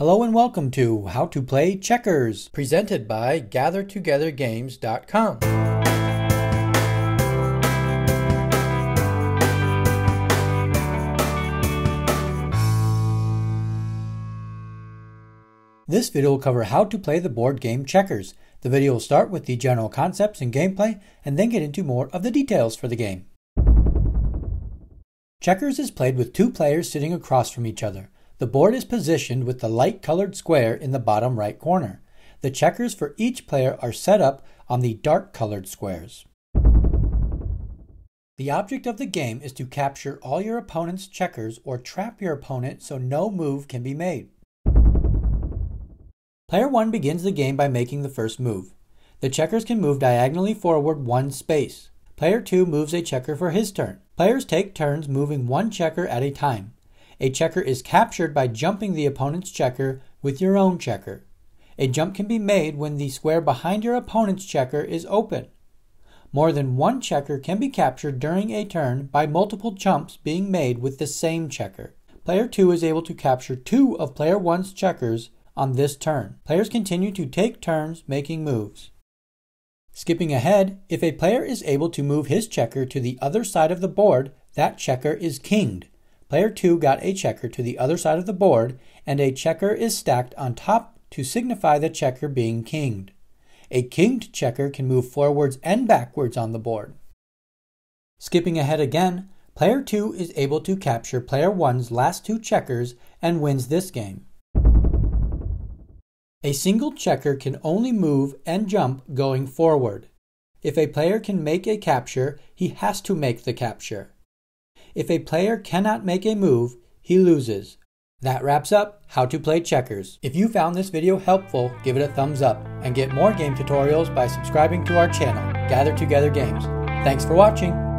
Hello and welcome to How to Play Checkers, presented by GatherTogetherGames.com. This video will cover how to play the board game Checkers. The video will start with the general concepts and gameplay, and then get into more of the details for the game. Checkers is played with two players sitting across from each other. The board is positioned with the light colored square in the bottom right corner. The checkers for each player are set up on the dark colored squares. The object of the game is to capture all your opponent's checkers or trap your opponent so no move can be made. Player 1 begins the game by making the first move. The checkers can move diagonally forward one space. Player 2 moves a checker for his turn. Players take turns moving one checker at a time. A checker is captured by jumping the opponent's checker with your own checker. A jump can be made when the square behind your opponent's checker is open. More than one checker can be captured during a turn by multiple jumps being made with the same checker. Player 2 is able to capture two of player 1's checkers on this turn. Players continue to take turns making moves. Skipping ahead, if a player is able to move his checker to the other side of the board, that checker is kinged. Player 2 got a checker to the other side of the board, and a checker is stacked on top to signify the checker being kinged. A kinged checker can move forwards and backwards on the board. Skipping ahead again, player 2 is able to capture player 1's last two checkers and wins this game. A single checker can only move and jump going forward. If a player can make a capture, he has to make the capture. If a player cannot make a move, he loses. That wraps up how to play checkers. If you found this video helpful, give it a thumbs up and get more game tutorials by subscribing to our channel, Gather Together Games. Thanks for watching.